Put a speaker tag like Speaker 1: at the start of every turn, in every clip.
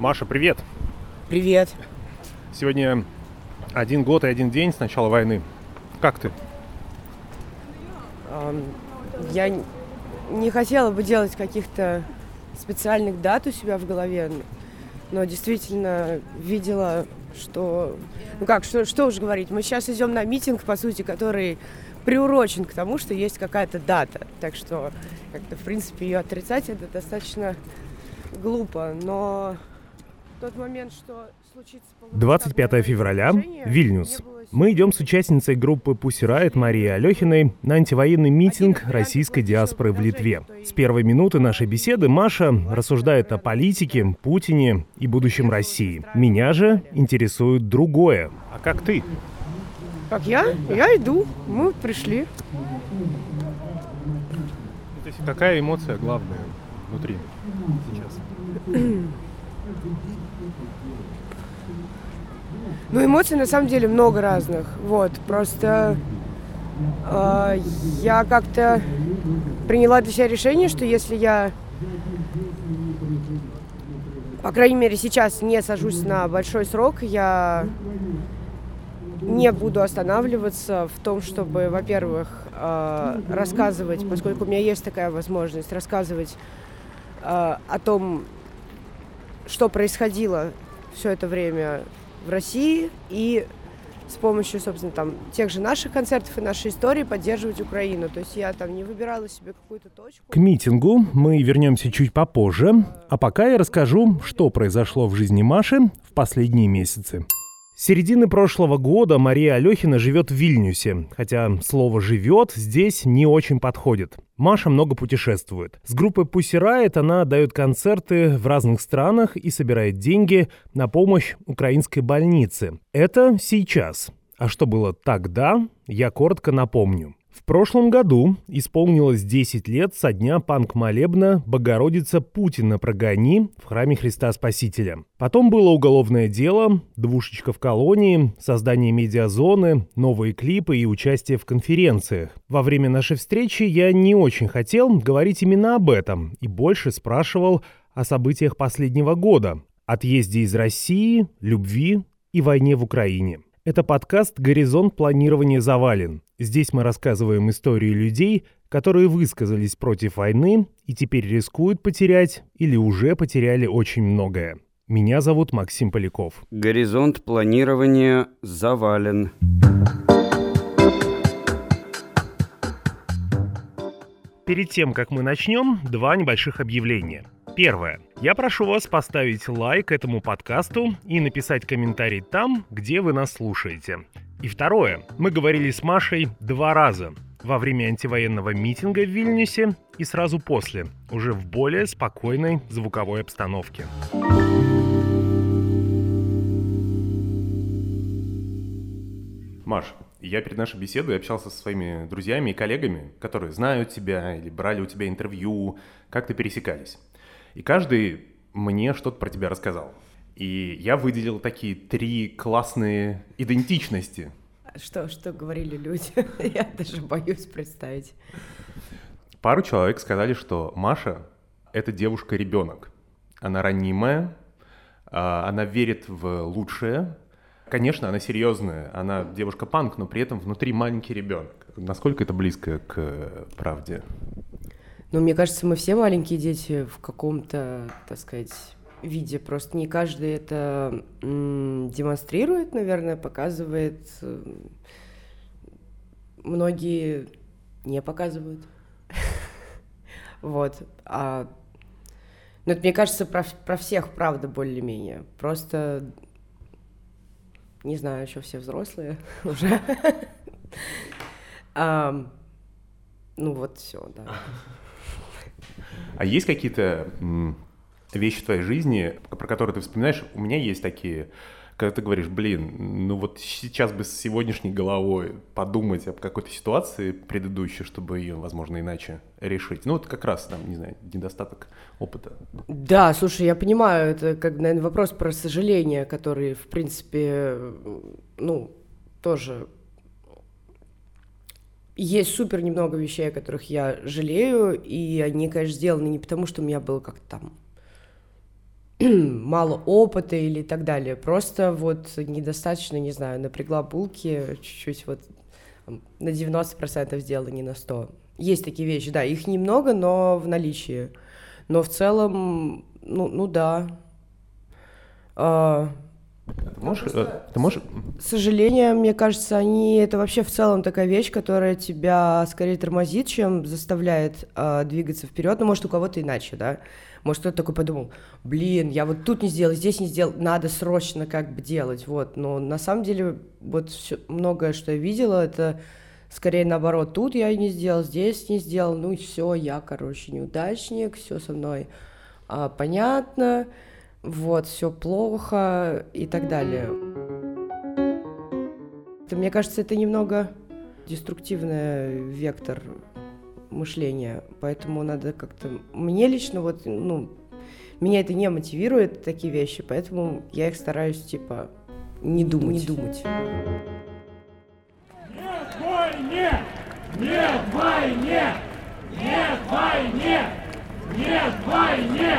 Speaker 1: Маша, привет!
Speaker 2: Привет.
Speaker 1: Сегодня один год и один день с начала войны. Как ты?
Speaker 2: Я не хотела бы делать каких-то специальных дат у себя в голове, но действительно видела, что... Ну как, что, что уж говорить, мы сейчас идем на митинг, по сути, который приурочен к тому, что есть какая-то дата. Так что, как-то, в принципе, ее отрицать это достаточно глупо, но тот момент, что случится...
Speaker 1: 25 февраля, Вильнюс. Мы идем с участницей группы Pussy Riot Марией Алехиной на антивоенный митинг российской диаспоры в Литве. С первой минуты нашей беседы Маша рассуждает о политике, Путине и будущем России. Меня же интересует другое. А как ты?
Speaker 2: Как я? Я иду. Мы пришли.
Speaker 1: Какая эмоция главная внутри сейчас?
Speaker 2: Ну, эмоций на самом деле много разных. Вот, просто э, я как-то приняла для себя решение, что если я, по крайней мере, сейчас не сажусь на большой срок, я не буду останавливаться в том, чтобы, во-первых, э, рассказывать, поскольку у меня есть такая возможность, рассказывать э, о том, что происходило все это время в России и с помощью, собственно, там тех же наших концертов и нашей истории поддерживать Украину. То есть я там не выбирала себе какую-то точку.
Speaker 1: К митингу мы вернемся чуть попозже, а пока я расскажу, что произошло в жизни Маши в последние месяцы. С середины прошлого года Мария Алехина живет в Вильнюсе, хотя слово «живет» здесь не очень подходит. Маша много путешествует. С группой Pussy Riot она дает концерты в разных странах и собирает деньги на помощь украинской больнице. Это сейчас. А что было тогда, я коротко напомню. В прошлом году исполнилось 10 лет со дня панк-молебна «Богородица Путина прогони» в храме Христа Спасителя. Потом было уголовное дело, двушечка в колонии, создание медиазоны, новые клипы и участие в конференциях. Во время нашей встречи я не очень хотел говорить именно об этом и больше спрашивал о событиях последнего года, отъезде из России, любви и войне в Украине. Это подкаст «Горизонт планирования завален». Здесь мы рассказываем истории людей, которые высказались против войны и теперь рискуют потерять или уже потеряли очень многое. Меня зовут Максим Поляков.
Speaker 3: Горизонт планирования завален.
Speaker 1: Перед тем, как мы начнем, два небольших объявления. Первое. Я прошу вас поставить лайк этому подкасту и написать комментарий там, где вы нас слушаете. И второе. Мы говорили с Машей два раза. Во время антивоенного митинга в Вильнюсе и сразу после, уже в более спокойной звуковой обстановке. Маш, я перед нашей беседой общался со своими друзьями и коллегами, которые знают тебя или брали у тебя интервью, как ты пересекались. И каждый мне что-то про тебя рассказал. И я выделил такие три классные идентичности.
Speaker 2: Что, что говорили люди? Я даже боюсь представить.
Speaker 1: Пару человек сказали, что Маша — это девушка-ребенок. Она ранимая, а, она верит в лучшее. Конечно, она серьезная, она девушка-панк, но при этом внутри маленький ребенок. Насколько это близко к э, правде?
Speaker 2: Ну, мне кажется, мы все маленькие дети в каком-то, так сказать, виде. Просто не каждый это демонстрирует, наверное, показывает. Многие не показывают. Вот. А, ну, это, мне кажется, про, про всех, правда, более-менее. Просто не знаю, еще все взрослые уже. Ну, вот все, да.
Speaker 1: А есть какие-то вещи в твоей жизни, про которые ты вспоминаешь? У меня есть такие, когда ты говоришь, блин, ну вот сейчас бы с сегодняшней головой подумать об какой-то ситуации предыдущей, чтобы ее, возможно, иначе решить. Ну, это как раз, там, не знаю, недостаток опыта.
Speaker 2: Да, слушай, я понимаю, это, как, наверное, вопрос про сожаление, который, в принципе, ну, тоже есть супер немного вещей, о которых я жалею, и они, конечно, сделаны не потому, что у меня было как-то там мало опыта или так далее. Просто вот недостаточно, не знаю, напрягла булки, чуть-чуть вот на 90% сделала, не на 100%. Есть такие вещи, да, их немного, но в наличии. Но в целом, ну, ну да. А,
Speaker 1: ты можешь, э, ты можешь...
Speaker 2: Сожаление, мне кажется, они это вообще в целом такая вещь, которая тебя скорее тормозит, чем заставляет э, двигаться вперед. Ну, может, у кого-то иначе, да. Может, кто-то такой подумал, блин, я вот тут не сделал, здесь не сделал, надо срочно как бы делать, вот. Но на самом деле вот все, многое, что я видела, это скорее наоборот, тут я не сделал, здесь не сделал, ну и все, я, короче, неудачник, все со мной а, понятно, вот, все плохо и так далее. Мне кажется, это немного деструктивный вектор мышления, поэтому надо как-то... Мне лично вот, ну, меня это не мотивирует, такие вещи, поэтому я их стараюсь, типа, не думать. Не думать. Нет войне! Нет войне! Нет войне! Нет войне!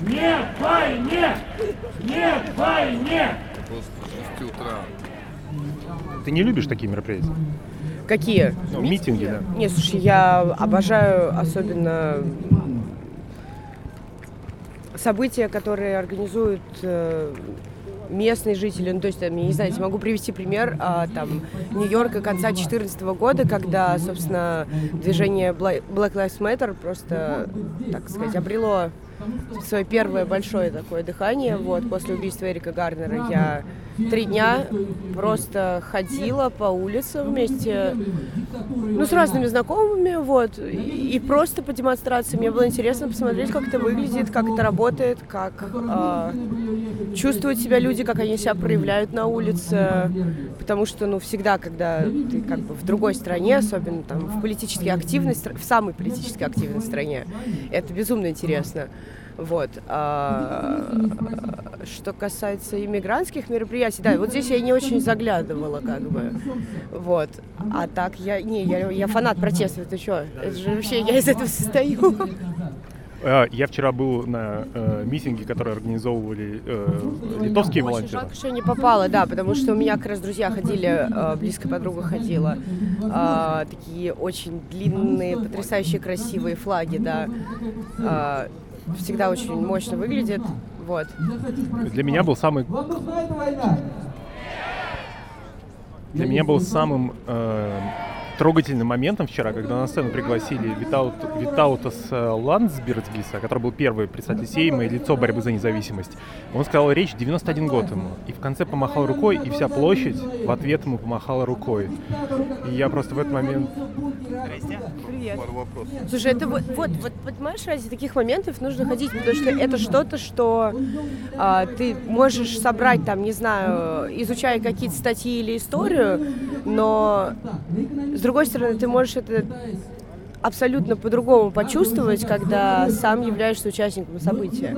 Speaker 2: Нет войне! Нет войне! После 6 утра.
Speaker 1: Ты не любишь такие мероприятия?
Speaker 2: Какие?
Speaker 1: Ну, митинги, да.
Speaker 2: Нет, слушай, я обожаю особенно события, которые организуют э, местные жители, ну, то есть, там, я не знаю, я могу привести пример, а, там, Нью-Йорка конца 2014 года, когда, собственно, движение Black Lives Matter просто, так сказать, обрело свое первое большое такое дыхание. Вот, после убийства Эрика Гарнера я три дня просто ходила по улицам вместе, ну, с разными знакомыми, вот, и, и просто по демонстрации. Мне было интересно посмотреть, как это выглядит, как это работает, как э, чувствуют себя люди, как они себя проявляют на улице, потому что, ну, всегда, когда ты как бы в другой стране, особенно там в политически активной, в самой политически активной стране, это безумно интересно. Вот. А, что касается иммигрантских мероприятий, да, вот здесь я не очень заглядывала, как бы. Вот. А так я, не, я, я фанат протеста, ты что? Это же вообще я из этого состою.
Speaker 1: А, я вчера был на э, митинге, который организовывали э, литовские Очень волонтеры.
Speaker 2: Жалко, что я не попала, да, потому что у меня как раз друзья ходили, э, близкая подруга ходила. Э, такие очень длинные, потрясающие красивые флаги, да. Э, всегда очень мощно выглядит. Вот.
Speaker 1: Для меня был самый... Для меня был самым э, трогательным моментом вчера, когда на сцену пригласили Витаут, Витаутас э, Ландсбергиса, который был первый представитель Сейма и лицо борьбы за независимость. Он сказал речь 91 год ему. И в конце помахал рукой, и вся площадь в ответ ему помахала рукой. И я просто в этот момент...
Speaker 2: Привет. Слушай, это вот, вот, вот, понимаешь, ради таких моментов нужно ходить, потому что это что-то, что а, ты можешь собрать там, не знаю, изучая какие-то статьи или историю, но с другой стороны, ты можешь это абсолютно по-другому почувствовать, когда сам являешься участником события.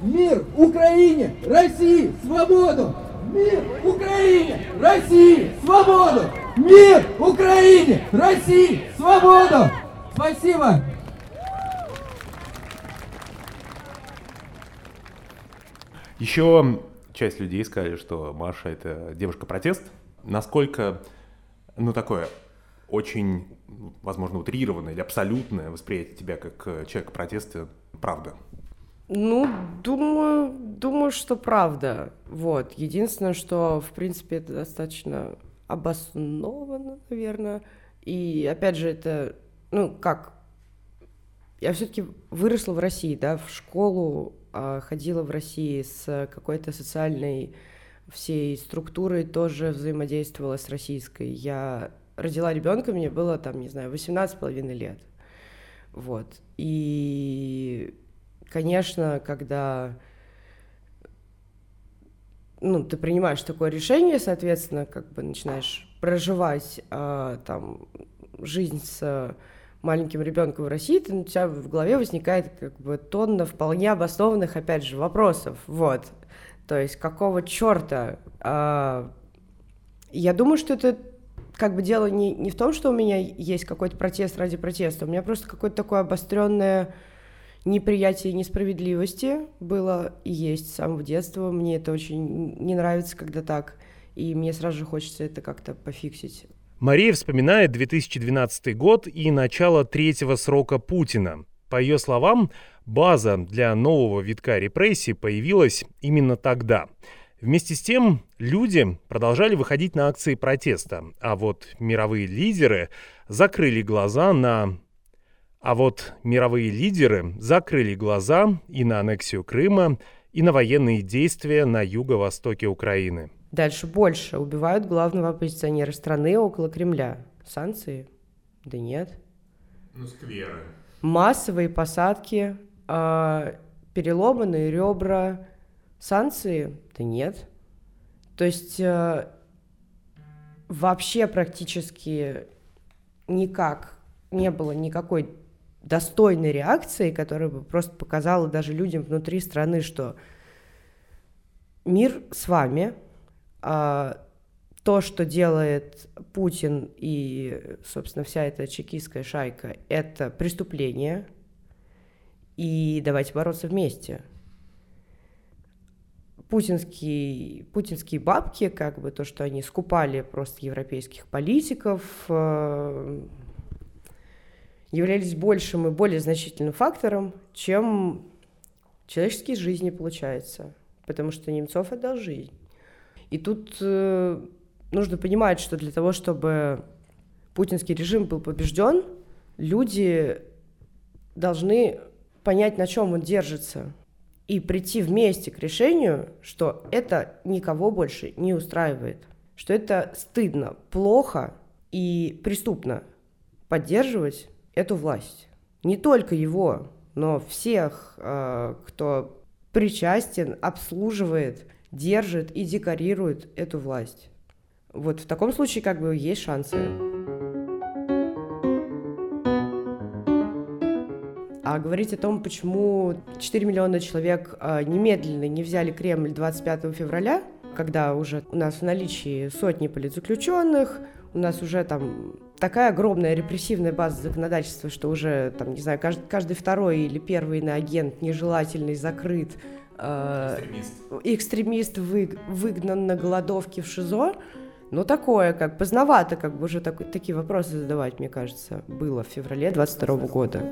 Speaker 4: Мир Украине, России, свободу! Мир Украине, России, свободу! Мир Украине, России, свободу! Спасибо!
Speaker 1: Еще часть людей сказали, что Маша это девушка-протест. Насколько ну, такое очень, возможно, утрированное или абсолютное восприятие тебя как э, человека протеста, правда?
Speaker 2: Ну, думаю, думаю, что правда. Вот. Единственное, что, в принципе, это достаточно обоснованно, наверное. И, опять же, это, ну, как, я все-таки выросла в России, да, в школу а, ходила в России с какой-то социальной всей структурой тоже взаимодействовала с российской. Я родила ребенка, мне было там, не знаю, 18 с половиной лет. Вот. И, конечно, когда ну, ты принимаешь такое решение, соответственно, как бы начинаешь проживать э, там жизнь с маленьким ребенком в России, то у тебя в голове возникает как бы тонна вполне обоснованных, опять же, вопросов. Вот. То есть какого черта? А, я думаю, что это как бы дело не, не в том, что у меня есть какой-то протест ради протеста, у меня просто какое-то такое обостренное Неприятие несправедливости было и есть с самого детства. Мне это очень не нравится, когда так. И мне сразу же хочется это как-то пофиксить.
Speaker 1: Мария вспоминает 2012 год и начало третьего срока Путина. По ее словам, база для нового витка репрессий появилась именно тогда. Вместе с тем, люди продолжали выходить на акции протеста, а вот мировые лидеры закрыли глаза на а вот мировые лидеры закрыли глаза и на аннексию Крыма, и на военные действия на юго-востоке Украины.
Speaker 2: Дальше больше. Убивают главного оппозиционера страны около Кремля. Санкции? Да нет.
Speaker 1: Ну, скверы.
Speaker 2: Массовые посадки, э, переломанные ребра. Санкции? Да нет. То есть э, вообще практически никак не было никакой достойной реакции, которая бы просто показала даже людям внутри страны, что мир с вами, а то, что делает Путин и, собственно, вся эта чекистская шайка, это преступление, и давайте бороться вместе. Путинские, путинские бабки, как бы то, что они скупали просто европейских политиков, э, являлись большим и более значительным фактором, чем человеческие жизни, получается. Потому что Немцов отдал жизнь. И тут э, нужно понимать, что для того, чтобы путинский режим был побежден, люди должны понять, на чем он держится, и прийти вместе к решению, что это никого больше не устраивает, что это стыдно, плохо и преступно поддерживать эту власть. Не только его, но всех, э, кто причастен, обслуживает, держит и декорирует эту власть. Вот в таком случае как бы есть шансы. А говорить о том, почему 4 миллиона человек э, немедленно не взяли Кремль 25 февраля, когда уже у нас в наличии сотни политзаключенных, у нас уже там такая огромная репрессивная база законодательства, что уже, там, не знаю, каждый, каждый второй или первый иноагент нежелательный закрыт, э, экстремист, экстремист вы, выгнан на голодовке в ШИЗО. Ну, такое, как поздновато, как бы уже так, такие вопросы задавать, мне кажется, было в феврале 22 года.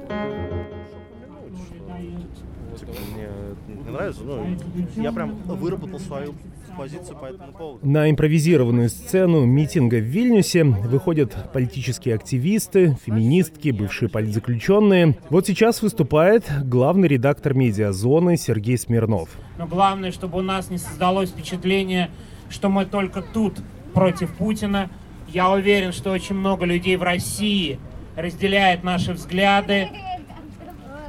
Speaker 5: Мне не нравится, но я прям выработал свою позицию по этому поводу.
Speaker 1: На импровизированную сцену митинга в Вильнюсе выходят политические активисты, феминистки, бывшие политзаключенные. Вот сейчас выступает главный редактор медиазоны Сергей Смирнов.
Speaker 6: Но главное, чтобы у нас не создалось впечатление, что мы только тут против Путина. Я уверен, что очень много людей в России разделяет наши взгляды,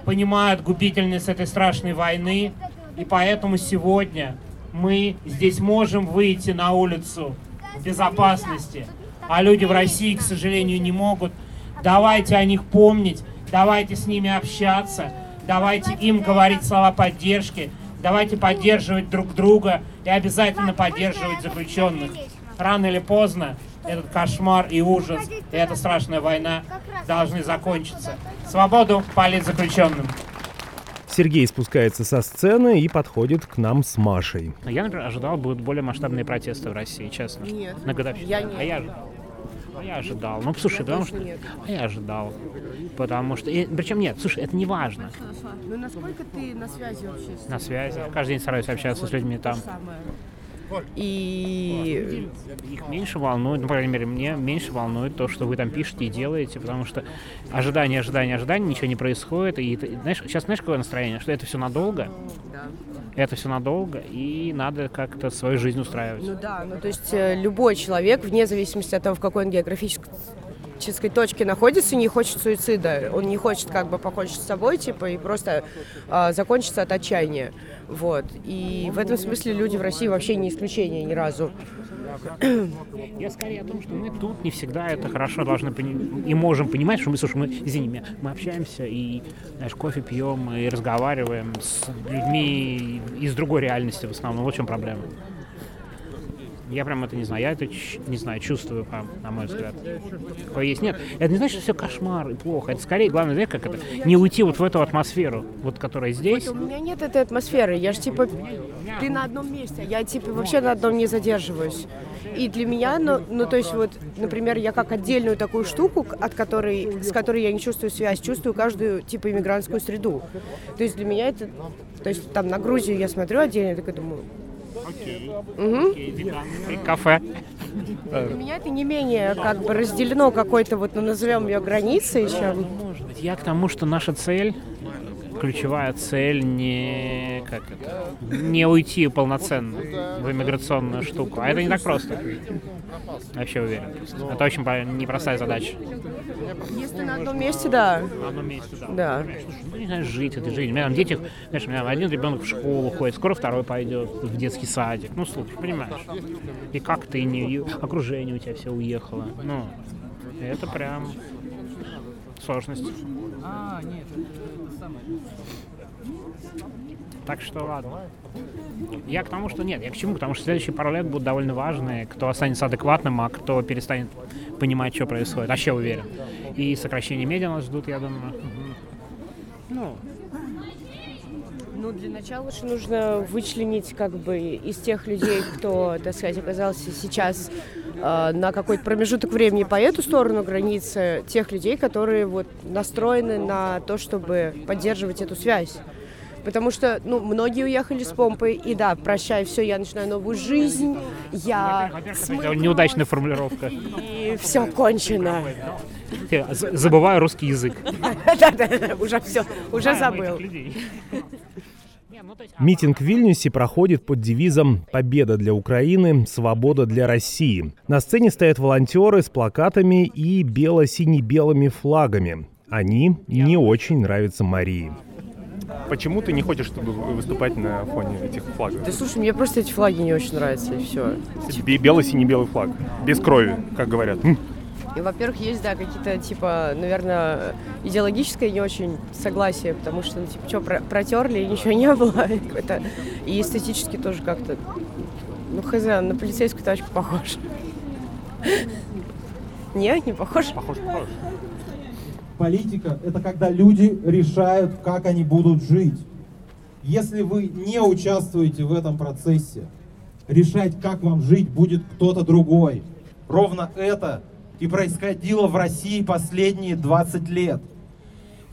Speaker 6: понимают губительность этой страшной войны, и поэтому сегодня мы здесь можем выйти на улицу в безопасности, а люди в России, к сожалению, не могут. Давайте о них помнить, давайте с ними общаться, давайте им говорить слова поддержки, давайте поддерживать друг друга и обязательно поддерживать заключенных. Рано или поздно этот кошмар и ужас, и эта страшная война должны закончиться. Свободу политзаключенным!
Speaker 1: Сергей спускается со сцены и подходит к нам с Машей.
Speaker 6: Я, например, ожидал, будут более масштабные протесты в России, честно.
Speaker 2: Нет.
Speaker 6: На годовщину.
Speaker 2: Я не
Speaker 6: а я ожидал. А я ожидал. Ну, слушай,
Speaker 2: Я
Speaker 6: потому что...
Speaker 2: нет.
Speaker 6: А я ожидал. Потому что... и- причем нет, слушай, это не важно.
Speaker 2: Ну, насколько ты на связи вообще с
Speaker 6: На связи. Каждый день стараюсь общаться с людьми там.
Speaker 2: И
Speaker 6: Их меньше волнует, ну, по крайней мере, мне меньше волнует то, что вы там пишете и делаете, потому что ожидание, ожидание, ожидание, ничего не происходит. И, ты- знаешь, сейчас знаешь, какое настроение? Что это все надолго, это все надолго, и надо как-то свою жизнь устраивать.
Speaker 2: Ну да, ну то есть э, любой человек, вне зависимости от того, в какой он географической точке находится, не хочет суицида. Он не хочет как бы покончить с собой, типа, и просто а, закончиться от отчаяния. Вот. И в этом смысле люди в России вообще не исключение ни разу.
Speaker 6: Я скорее о том, что мы тут не всегда это хорошо должны и можем понимать, что мы, слушай, мы, извини меня, мы общаемся и, знаешь, кофе пьем и разговариваем с людьми из другой реальности в основном. Вот в чем проблема. Я прям это не знаю. Я это, не знаю, чувствую, на мой взгляд. Такое есть. Нет, это не значит, что все кошмар и плохо. Это скорее, главное, знаешь, как это, не уйти вот в эту атмосферу, вот которая здесь.
Speaker 2: у меня нет этой атмосферы. Я же, типа, ты на одном месте. Я, типа, вообще на одном не задерживаюсь. И для меня, ну, ну, то есть вот, например, я как отдельную такую штуку, от которой, с которой я не чувствую связь, чувствую каждую, типа, иммигрантскую среду. То есть для меня это, то есть там на Грузию я смотрю отдельно, так и думаю,
Speaker 6: Окей. Угу. Кафе.
Speaker 2: Для меня это не менее как бы разделено какой-то вот, ну, назовем ее границей, чем...
Speaker 6: Может быть. Я к тому, что наша цель ключевая цель не как это не уйти полноценно в иммиграционную штуку. А это не так просто. Вообще уверен. Это очень непростая задача.
Speaker 2: Если на одном месте, да.
Speaker 6: На одном месте, да.
Speaker 2: Да.
Speaker 6: Слушай, ну не знаю, жить это жизнь. У меня там дети, знаешь, у меня один ребенок в школу ходит, скоро второй пойдет в детский садик. Ну, слушай, понимаешь. И как ты не... Окружение у тебя все уехало. Ну, это прям сложность. А, нет. Так что ладно. Я к тому, что нет. Я к чему? Потому что следующие пару лет будут довольно важные. Кто останется адекватным, а кто перестанет понимать, что происходит. Вообще уверен. И сокращение медиа нас ждут, я думаю.
Speaker 2: Ну, ну, для начала же нужно вычленить как бы из тех людей, кто, так сказать, оказался сейчас на какой-то промежуток времени по эту сторону границы, тех людей, которые вот настроены на то, чтобы поддерживать эту связь. Потому что, ну, многие уехали с помпой, и да, прощай, все, я начинаю новую жизнь, я...
Speaker 6: Неудачная формулировка.
Speaker 2: И все кончено.
Speaker 6: Забываю русский язык.
Speaker 2: Да-да, уже все, уже забыл.
Speaker 1: Митинг в Вильнюсе проходит под девизом «Победа для Украины, свобода для России». На сцене стоят волонтеры с плакатами и бело-сине-белыми флагами. Они не очень нравятся Марии. Почему ты не хочешь чтобы выступать на фоне этих флагов?
Speaker 2: Да слушай, мне просто эти флаги не очень нравятся, и все.
Speaker 1: Бело-сине-белый флаг. Без крови, как говорят.
Speaker 2: И, во-первых, есть, да, какие-то, типа, наверное, идеологическое не очень согласие, потому что, ну, типа, что, про протерли, и ничего не было. И эстетически тоже как-то, ну, хз, на полицейскую тачку похож. Нет, не похож?
Speaker 6: Похож, похож.
Speaker 4: Политика – это когда люди решают, как они будут жить. Если вы не участвуете в этом процессе, решать, как вам жить, будет кто-то другой. Ровно это и происходило в России последние 20 лет.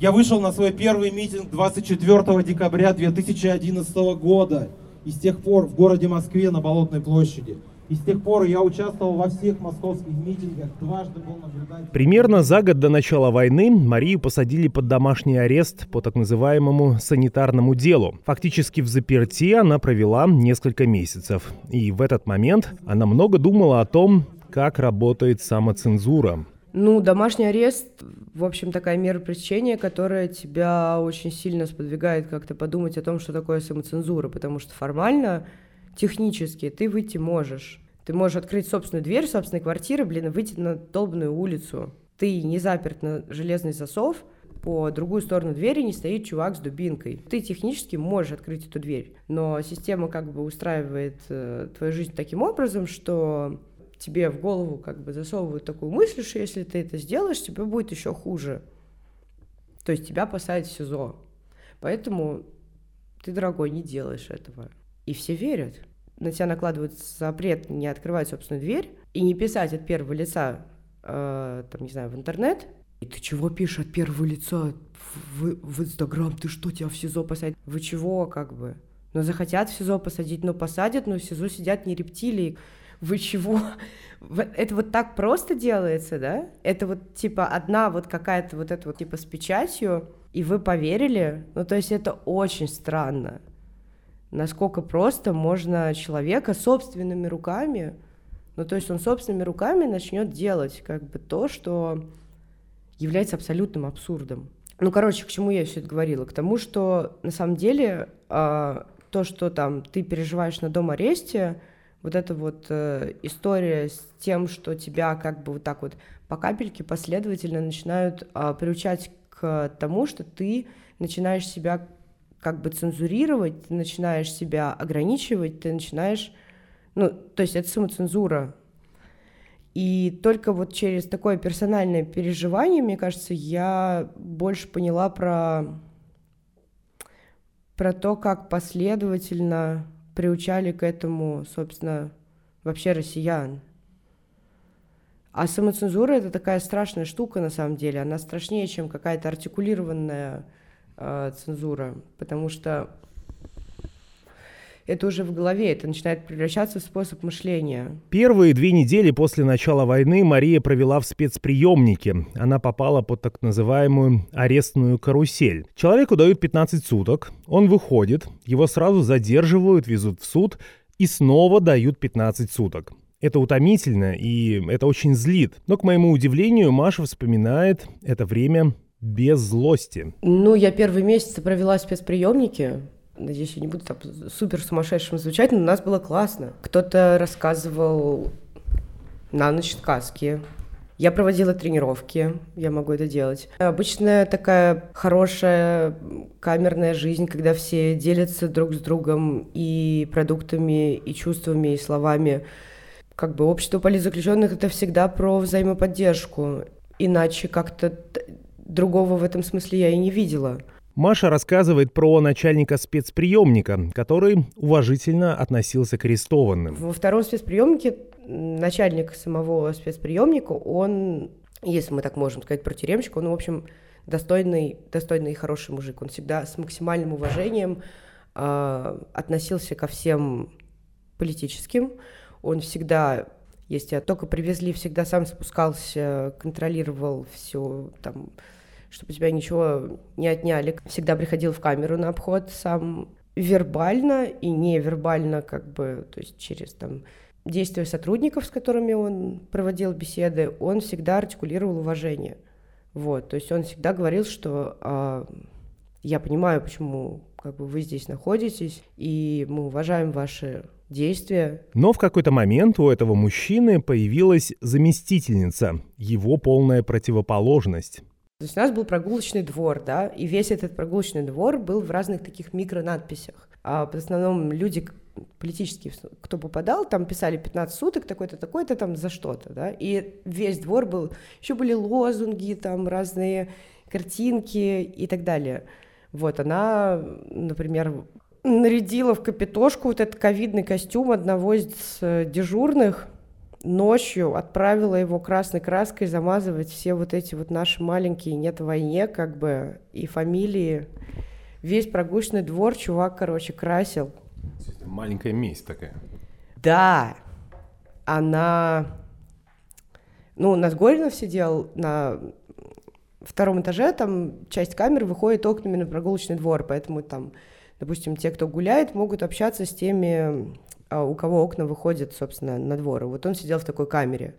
Speaker 4: Я вышел на свой первый митинг 24 декабря 2011 года. И с тех пор в городе Москве на Болотной площади – и с тех пор я участвовал во всех московских митингах, дважды был наблюдателем.
Speaker 1: Примерно за год до начала войны Марию посадили под домашний арест по так называемому санитарному делу. Фактически в заперти она провела несколько месяцев. И в этот момент она много думала о том, как работает самоцензура.
Speaker 2: Ну, домашний арест, в общем, такая мера пресечения, которая тебя очень сильно сподвигает как-то подумать о том, что такое самоцензура, потому что формально технически ты выйти можешь. Ты можешь открыть собственную дверь собственной квартиры, блин, и выйти на долбанную улицу. Ты не заперт на железный засов, по другую сторону двери не стоит чувак с дубинкой. Ты технически можешь открыть эту дверь, но система как бы устраивает э, твою жизнь таким образом, что тебе в голову как бы засовывают такую мысль, что если ты это сделаешь, тебе будет еще хуже. То есть тебя посадят в СИЗО. Поэтому ты, дорогой, не делаешь этого. И все верят на тебя накладывают запрет не открывать собственную дверь и не писать от первого лица, э, там, не знаю, в интернет. И ты чего пишешь от первого лица в, в Инстаграм? Ты что, тебя в СИЗО посадят? Вы чего, как бы? Ну, захотят в СИЗО посадить, ну, посадят, но в СИЗО сидят не рептилии. Вы чего? Это вот так просто делается, да? Это вот, типа, одна вот какая-то вот эта вот, типа, с печатью, и вы поверили? Ну, то есть это очень странно насколько просто можно человека собственными руками, ну то есть он собственными руками начнет делать как бы то, что является абсолютным абсурдом. Ну, короче, к чему я все это говорила? К тому, что на самом деле э, то, что там ты переживаешь на дом аресте, вот эта вот э, история с тем, что тебя как бы вот так вот по капельке последовательно начинают э, приучать к тому, что ты начинаешь себя как бы цензурировать, ты начинаешь себя ограничивать, ты начинаешь Ну, то есть это самоцензура. И только вот через такое персональное переживание, мне кажется, я больше поняла про, про то, как последовательно приучали к этому, собственно, вообще россиян. А самоцензура это такая страшная штука на самом деле. Она страшнее, чем какая-то артикулированная э, цензура, потому что это уже в голове, это начинает превращаться в способ мышления.
Speaker 1: Первые две недели после начала войны Мария провела в спецприемнике. Она попала под так называемую арестную карусель. Человеку дают 15 суток, он выходит, его сразу задерживают, везут в суд и снова дают 15 суток. Это утомительно и это очень злит. Но, к моему удивлению, Маша вспоминает это время без злости.
Speaker 2: Ну, я первый месяц провела в спецприемнике. Надеюсь, я не буду там супер сумасшедшим звучать, но у нас было классно. Кто-то рассказывал на ночь сказки. Я проводила тренировки, я могу это делать. Обычная такая хорошая камерная жизнь, когда все делятся друг с другом и продуктами, и чувствами, и словами. Как бы общество политзаключенных это всегда про взаимоподдержку. Иначе как-то другого в этом смысле я и не видела.
Speaker 1: Маша рассказывает про начальника спецприемника, который уважительно относился к арестованным.
Speaker 2: Во втором спецприемнике начальник самого спецприемника, он, если мы так можем сказать про тюремщика, он, в общем, достойный, достойный и хороший мужик. Он всегда с максимальным уважением э, относился ко всем политическим. Он всегда, если только привезли, всегда сам спускался, контролировал все там чтобы тебя ничего не отняли. Всегда приходил в камеру на обход сам вербально и невербально, как бы, то есть через там действия сотрудников, с которыми он проводил беседы, он всегда артикулировал уважение. Вот, то есть он всегда говорил, что а, я понимаю, почему как бы вы здесь находитесь, и мы уважаем ваши действия.
Speaker 1: Но в какой-то момент у этого мужчины появилась заместительница, его полная противоположность.
Speaker 2: То есть у нас был прогулочный двор, да, и весь этот прогулочный двор был в разных таких микронадписях. А в основном люди политические, кто попадал, там писали 15 суток, такой-то, такой-то там за что-то, да, и весь двор был, еще были лозунги, там разные картинки и так далее. Вот, она, например, нарядила в капитошку вот этот ковидный костюм одного из э, дежурных, ночью отправила его красной краской замазывать все вот эти вот наши маленькие «нет войне» как бы и фамилии. Весь прогулочный двор чувак, короче, красил.
Speaker 1: Маленькая месть такая.
Speaker 2: Да, она... Ну, у нас Горинов сидел на втором этаже, там часть камер выходит окнами на прогулочный двор, поэтому там, допустим, те, кто гуляет, могут общаться с теми у кого окна выходят, собственно, на двор. И вот он сидел в такой камере.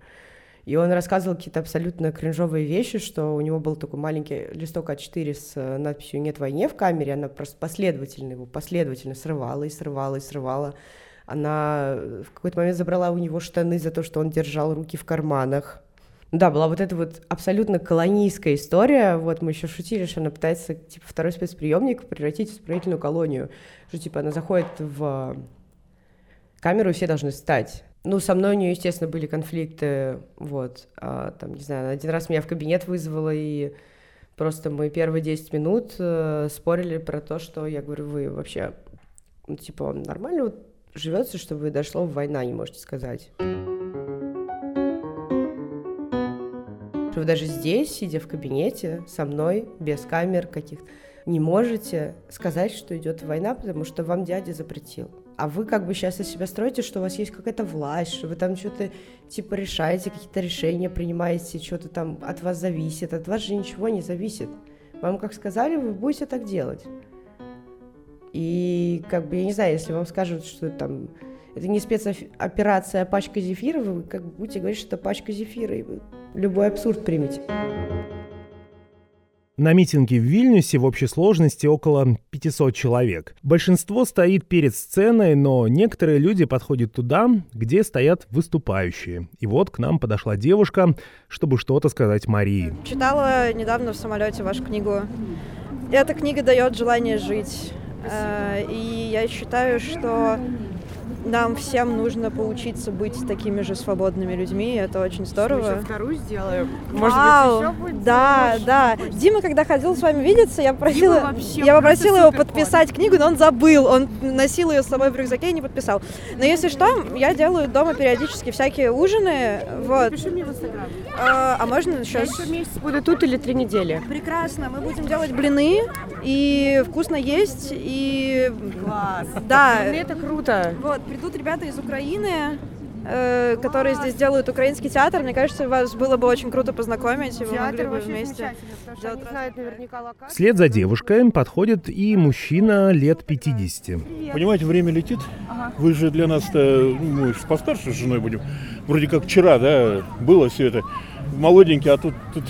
Speaker 2: И он рассказывал какие-то абсолютно кринжовые вещи, что у него был такой маленький листок А4 с э, надписью «Нет войне» в камере, она просто последовательно его, последовательно срывала и срывала и срывала. Она э, в какой-то момент забрала у него штаны за то, что он держал руки в карманах. Да, была вот эта вот абсолютно колонийская история. Вот мы еще шутили, что она пытается, типа, второй спецприемник превратить в исправительную колонию. Что, типа, она заходит в камеру все должны стать. Ну, со мной у нее, естественно, были конфликты, вот, а, там, не знаю, один раз меня в кабинет вызвала, и просто мы первые 10 минут э, спорили про то, что я говорю, вы вообще, ну, типа, нормально вот живется, что вы дошло в война, не можете сказать. Вы даже здесь, сидя в кабинете, со мной, без камер каких-то, не можете сказать, что идет война, потому что вам дядя запретил а вы как бы сейчас из себя строите, что у вас есть какая-то власть, что вы там что-то типа решаете, какие-то решения принимаете, что-то там от вас зависит. От вас же ничего не зависит. Вам как сказали, вы будете так делать. И как бы, я не знаю, если вам скажут, что там это не спецоперация, а пачка зефира, вы как бы будете говорить, что это пачка зефира, и вы любой абсурд примете.
Speaker 1: На митинге в Вильнюсе в общей сложности около 500 человек. Большинство стоит перед сценой, но некоторые люди подходят туда, где стоят выступающие. И вот к нам подошла девушка, чтобы что-то сказать Марии.
Speaker 7: Читала недавно в самолете вашу книгу. Эта книга дает желание жить. Э, и я считаю, что нам всем нужно поучиться быть такими же свободными людьми, это очень
Speaker 2: Мы
Speaker 7: здорово.
Speaker 2: еще вторую сделаем. Может
Speaker 7: Вау,
Speaker 2: быть, еще будет
Speaker 7: да,
Speaker 2: больше
Speaker 7: да. Дима, когда ходил с вами видеться, я попросила, я попросила его подписать книгу, но он забыл. Он носил ее с собой в рюкзаке и не подписал. Но если что, я делаю дома периодически всякие ужины. Вот.
Speaker 2: Напиши мне в Инстаграм.
Speaker 7: А, а можно
Speaker 2: Я
Speaker 7: сейчас?
Speaker 2: еще месяц буду тут или три недели.
Speaker 7: Прекрасно. Мы будем делать блины и вкусно есть. И
Speaker 2: Класс.
Speaker 7: да,
Speaker 2: Мне это круто.
Speaker 7: вот придут ребята из Украины. э, которые здесь делают украинский театр, мне кажется, вас было бы очень круто познакомить, и вы могли
Speaker 2: Театр
Speaker 7: бы
Speaker 2: вообще
Speaker 7: вместе. делать
Speaker 2: они знают наверняка локацию.
Speaker 1: Вслед за девушкой подходит и мужчина лет 50.
Speaker 8: Понимаете, время летит. Вы же для нас-то, ну, мы же постарше с женой будем. Вроде как вчера, да, было все это. Молоденький, а тут, тут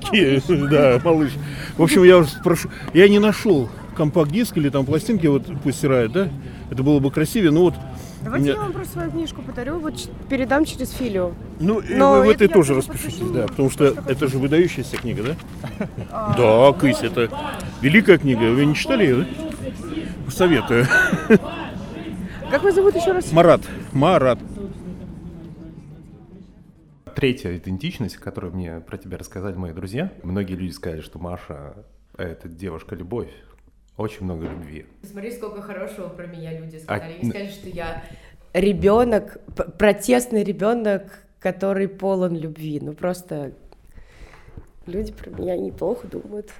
Speaker 8: такие, да, малыш. В общем, я уже прошу, я не нашел компакт-диск или там пластинки, вот пусть стирают, да? Это было бы красивее, но вот
Speaker 2: Давайте
Speaker 8: Мне-
Speaker 2: я вам просто свою книжку подарю, вот передам через Филю.
Speaker 8: Ну, и
Speaker 2: Но
Speaker 8: вы в
Speaker 2: это
Speaker 8: этой
Speaker 2: я
Speaker 8: тоже распишитесь, да, потому что это же выдающаяся книга, да? Да, Кысь, это великая книга. Вы не читали ее, да? Советую.
Speaker 2: Как вас зовут еще раз?
Speaker 8: Марат, Марат.
Speaker 9: Третья идентичность, которую мне про тебя рассказали мои друзья. Многие люди сказали, что Маша — это девушка-любовь. Очень много любви.
Speaker 2: Смотри, сколько хорошего про меня люди
Speaker 9: А,
Speaker 2: сказали.
Speaker 9: н-
Speaker 2: И сказали, что я ребенок, протестный ребенок, который полон любви. Ну просто люди про меня неплохо думают.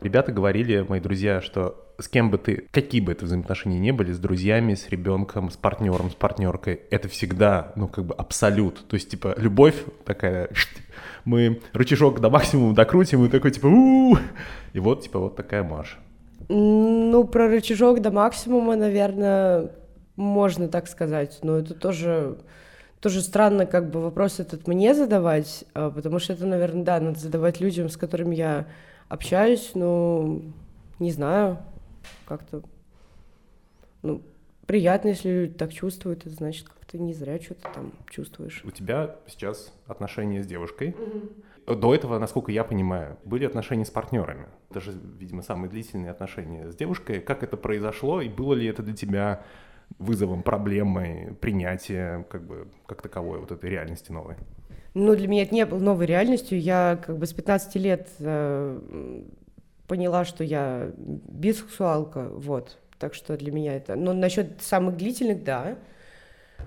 Speaker 9: Ребята говорили, мои друзья, что с кем бы ты, какие бы это взаимоотношения не были, с друзьями, с ребенком, с партнером, с партнеркой, это всегда, ну, как бы абсолют. То есть, типа, любовь такая, мы рычажок до максимума докрутим, и такой, типа, у И вот, типа, вот такая Маша.
Speaker 2: Ну, про рычажок до максимума, наверное, можно так сказать. Но это тоже, тоже странно, как бы вопрос этот мне задавать, а, потому что это, наверное, да, надо задавать людям, с которыми я общаюсь, но не знаю, как-то, ну, приятно, если люди так чувствуют, это значит, как-то не зря что-то там чувствуешь.
Speaker 9: У тебя сейчас отношения с девушкой. До этого, насколько я понимаю, были отношения с партнерами. Это же, видимо, самые длительные отношения с девушкой. Как это произошло и было ли это для тебя вызовом, проблемой, принятия, как бы, как таковой вот этой реальности новой?
Speaker 2: Ну, для меня это не было новой реальностью. Я как бы с 15 лет э, поняла, что я бисексуалка, вот. Так что для меня это... Но насчет самых длительных, да.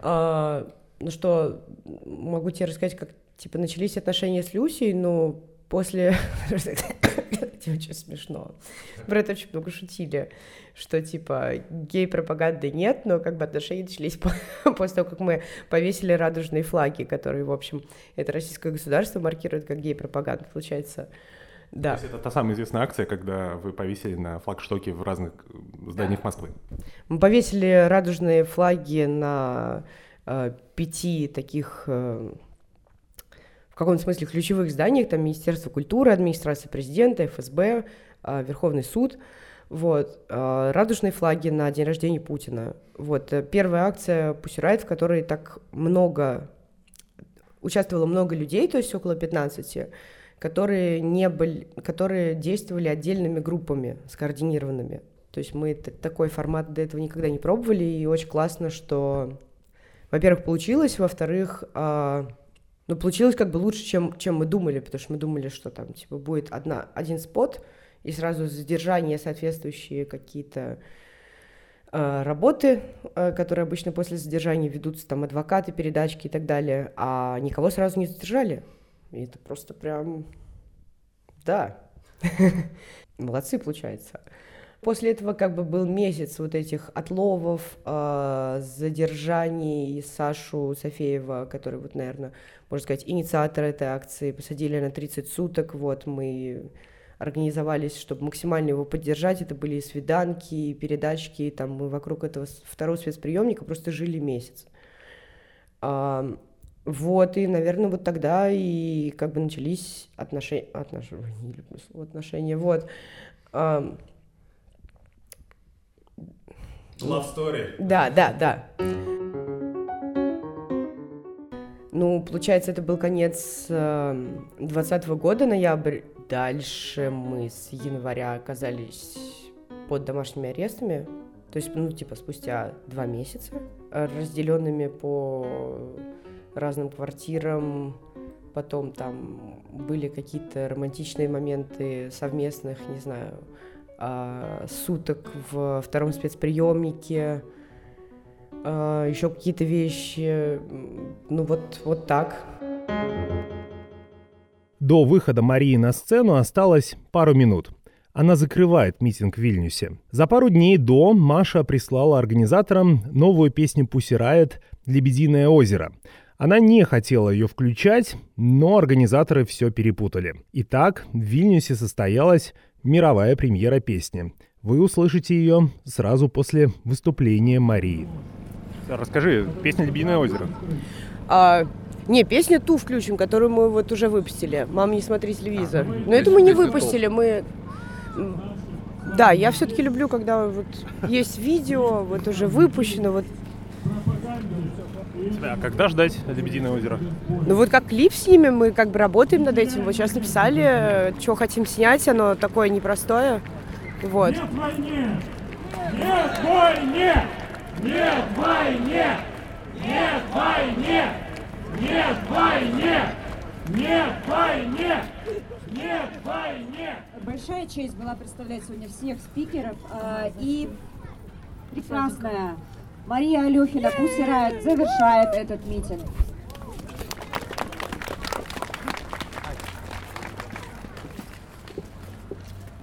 Speaker 2: А, ну что, могу тебе рассказать, как, типа, начались отношения с Люсей, но после... Это очень смешно. Про это очень много шутили, что, типа, гей-пропаганды нет, но как бы отношения начались по- после того, как мы повесили радужные флаги, которые, в общем, это российское государство маркирует как гей-пропаганду, получается. Да.
Speaker 9: То есть это та самая известная акция, когда вы повесили на флагштоке в разных э, зданиях Москвы.
Speaker 2: Мы повесили радужные флаги на э, пяти таких, э, каком-то смысле, ключевых зданиях, там Министерство культуры, администрация президента, ФСБ, э, Верховный суд. Вот. э, радужные флаги на день рождения Путина. Вот. э, Первая акция Pussy Riot, в которой так много, участвовало много людей, то есть около 15, которые, не были, которые действовали отдельными группами, скоординированными. То есть мы такой формат до этого никогда не пробовали, и очень классно, что, во-первых, получилось, во-вторых, ну, получилось как бы лучше, чем, чем мы думали, потому что мы думали, что там, типа, будет одна, один спот, и сразу задержание, соответствующие какие-то а, работы, а, которые обычно после задержания ведутся, там, адвокаты, передачки и так далее, а никого сразу не задержали. И это просто прям, да, молодцы, получается. После этого как бы был месяц вот этих отловов, э, задержаний Сашу Софеева, который вот, наверное, можно сказать, инициатор этой акции, посадили на 30 суток, вот мы организовались, чтобы максимально его поддержать, это были свиданки, передачки, там мы вокруг этого второго спецприемника просто жили месяц. А, вот, и, наверное, вот тогда и как бы начались отношения, отношения, отношения, вот. Ам,
Speaker 9: Love story.
Speaker 2: да, да, да. Ну, получается, это был конец двадцатого года, ноябрь. Дальше мы с января оказались под домашними арестами. То есть, ну, типа, спустя два месяца, э, разделенными по разным квартирам, потом там были какие-то романтичные моменты совместных, не знаю, суток в втором спецприемнике, а, еще какие-то вещи, ну вот, вот так.
Speaker 1: До выхода Марии на сцену осталось пару минут. Она закрывает митинг в Вильнюсе. За пару дней до Маша прислала организаторам новую песню «Пусси Райот» «Лебединое озеро». Она не хотела ее включать, но организаторы все перепутали. Итак, в Вильнюсе состоялась мировая премьера песни. Вы услышите ее сразу после выступления Марии. Расскажи, песня «Лебединое озеро».
Speaker 2: А, не, песню ту включим, которую мы вот уже выпустили. «Мам, не смотри телевизор». Но это мы не выпустили, мы... Да, я все-таки люблю, когда вот есть видео, вот уже выпущено, вот
Speaker 1: а когда ждать «Лебединое озеро»?
Speaker 2: Ну вот как клип снимем, мы как бы работаем над этим. Вот сейчас написали, что хотим снять, оно такое непростое. Вот. Нет войне! Нет войне! Нет войне! Нет войне! Нет войне!
Speaker 10: Нет войне! Нет войне! Большая честь была представлять сегодня всех спикеров э, и прекрасная Мария Алехина пусть завершает этот митинг.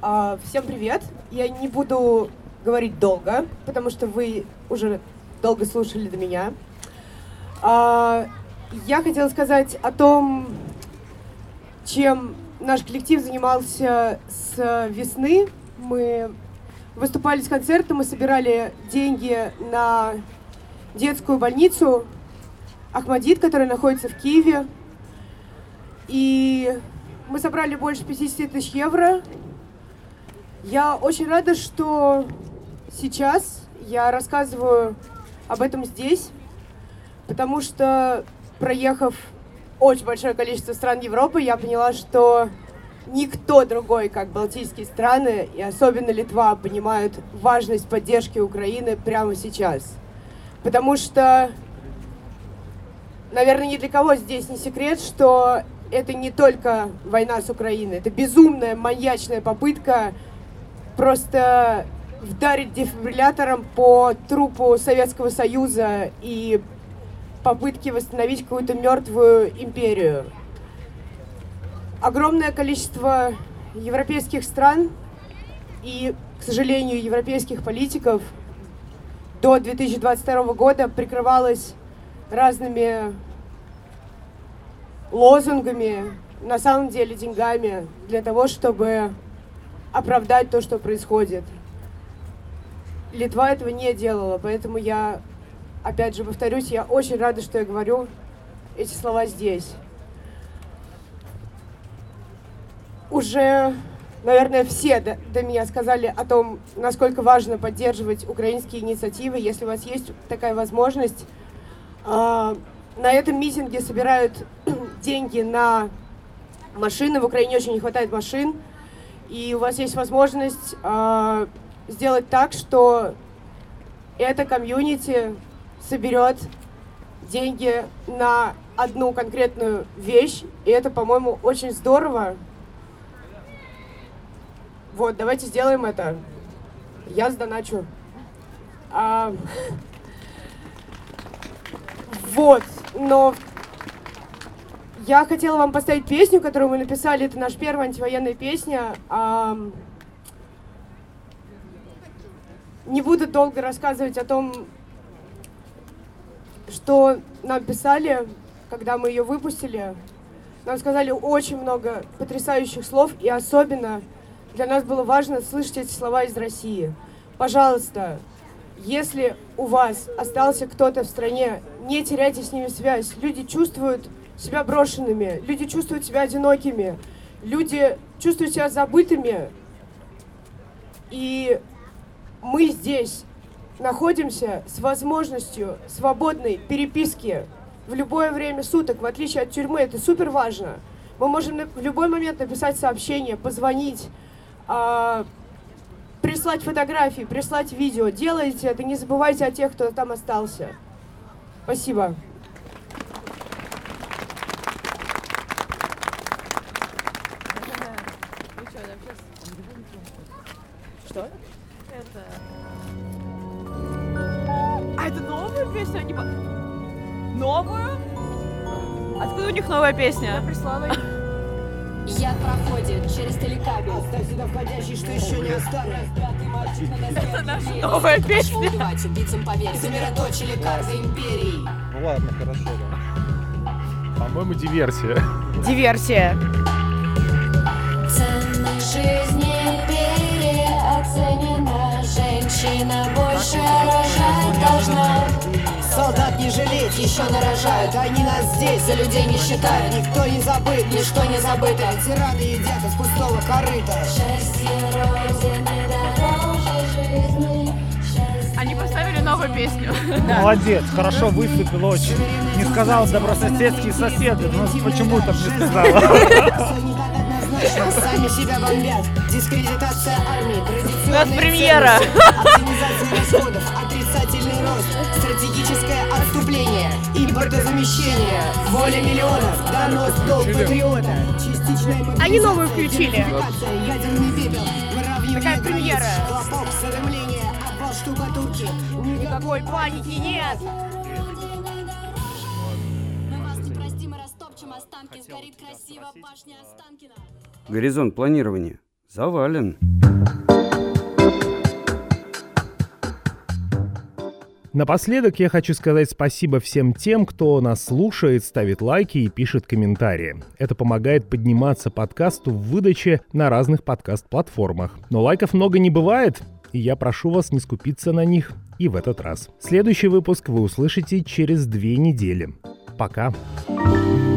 Speaker 2: А, всем привет! Я не буду говорить долго, потому что вы уже долго слушали до меня. А, я хотела сказать о том, чем наш коллектив занимался с весны. Мы выступали с концертом, мы собирали деньги на детскую больницу Ахмадит, которая находится в Киеве. И мы собрали больше 50 тысяч евро. Я очень рада, что сейчас я рассказываю об этом здесь, потому что, проехав очень большое количество стран Европы, я поняла, что никто другой, как Балтийские страны, и особенно Литва, понимают важность поддержки Украины прямо сейчас. Потому что, наверное, ни для кого здесь не секрет, что это не только война с Украиной, это безумная, маньячная попытка просто вдарить дефибриллятором по трупу Советского Союза и попытки восстановить какую-то мертвую империю огромное количество европейских стран и, к сожалению, европейских политиков до 2022 года прикрывалось разными лозунгами, на самом деле деньгами, для того, чтобы оправдать то, что происходит. Литва этого не делала, поэтому я, опять же, повторюсь, я очень рада, что я говорю эти слова здесь. Уже, наверное, все до, до меня сказали о том, насколько важно поддерживать украинские инициативы. Если у вас есть такая возможность, э, на этом митинге собирают деньги на машины. В Украине очень не хватает машин. И у вас есть возможность э, сделать так, что это комьюнити соберет деньги на одну конкретную вещь. И это, по-моему, очень здорово. Вот, давайте сделаем это. Я сдоначу. А... Вот, но я хотела вам поставить песню, которую мы написали. Это наша первая антивоенная песня. А... Не буду долго рассказывать о том, что нам писали, когда мы ее выпустили. Нам сказали очень много потрясающих слов, и особенно для нас было важно слышать эти слова из России. Пожалуйста, если у вас остался кто-то в стране, не теряйте с ними связь. Люди чувствуют себя брошенными, люди чувствуют себя одинокими, люди чувствуют себя забытыми. И мы здесь находимся с возможностью свободной переписки в любое время суток, в отличие от тюрьмы. Это супер важно. Мы можем в любой момент написать сообщение, позвонить, а, прис, прислать фотографии, прислать видео. Делайте это, не забывайте о тех, кто там остался. Спасибо.
Speaker 11: Что? Это... А это новая песня? Не... Новую? Откуда у них новая песня? Я прислала
Speaker 12: телекабель.
Speaker 13: Оставь сюда входящий, что еще не осталось.
Speaker 11: Это наша новая песня.
Speaker 12: Убивать убийцам поверь. Замироточили карты империи.
Speaker 5: Ну ладно, хорошо, да.
Speaker 9: По-моему, диверсия.
Speaker 2: Диверсия.
Speaker 12: Ценность жизни переоценена. Женщина больше
Speaker 13: еще нарожают Они нас здесь за людей не считают Никто не забыт, ничто не забыто Тираны едят из пустого корыта
Speaker 12: Счастье Родины дороже жизни.
Speaker 11: Они поставили новую песню.
Speaker 14: Молодец, хорошо выступил очень. Не сказал добрососедские соседи, но почему-то не сказала.
Speaker 13: Сами себя бомбят Дискредитация армии
Speaker 11: У нас премьера.
Speaker 13: Оптимизация расходов Отрицательный рост Стратегическое отступление Импортозамещение Воля миллионов Донос долг патриота Частичная
Speaker 2: Они новую включили. Такая премьера.
Speaker 13: Хлопок, задымление Обвал штукатурки
Speaker 2: Никакой паники нет.
Speaker 12: Останки. Сгорит красиво башня Останкина.
Speaker 3: Горизонт планирования завален.
Speaker 1: Напоследок я хочу сказать спасибо всем тем, кто нас слушает, ставит лайки и пишет комментарии. Это помогает подниматься подкасту в выдаче на разных подкаст-платформах. Но лайков много не бывает, и я прошу вас не скупиться на них и в этот раз. Следующий выпуск вы услышите через две недели. Пока.
Speaker 12: Thank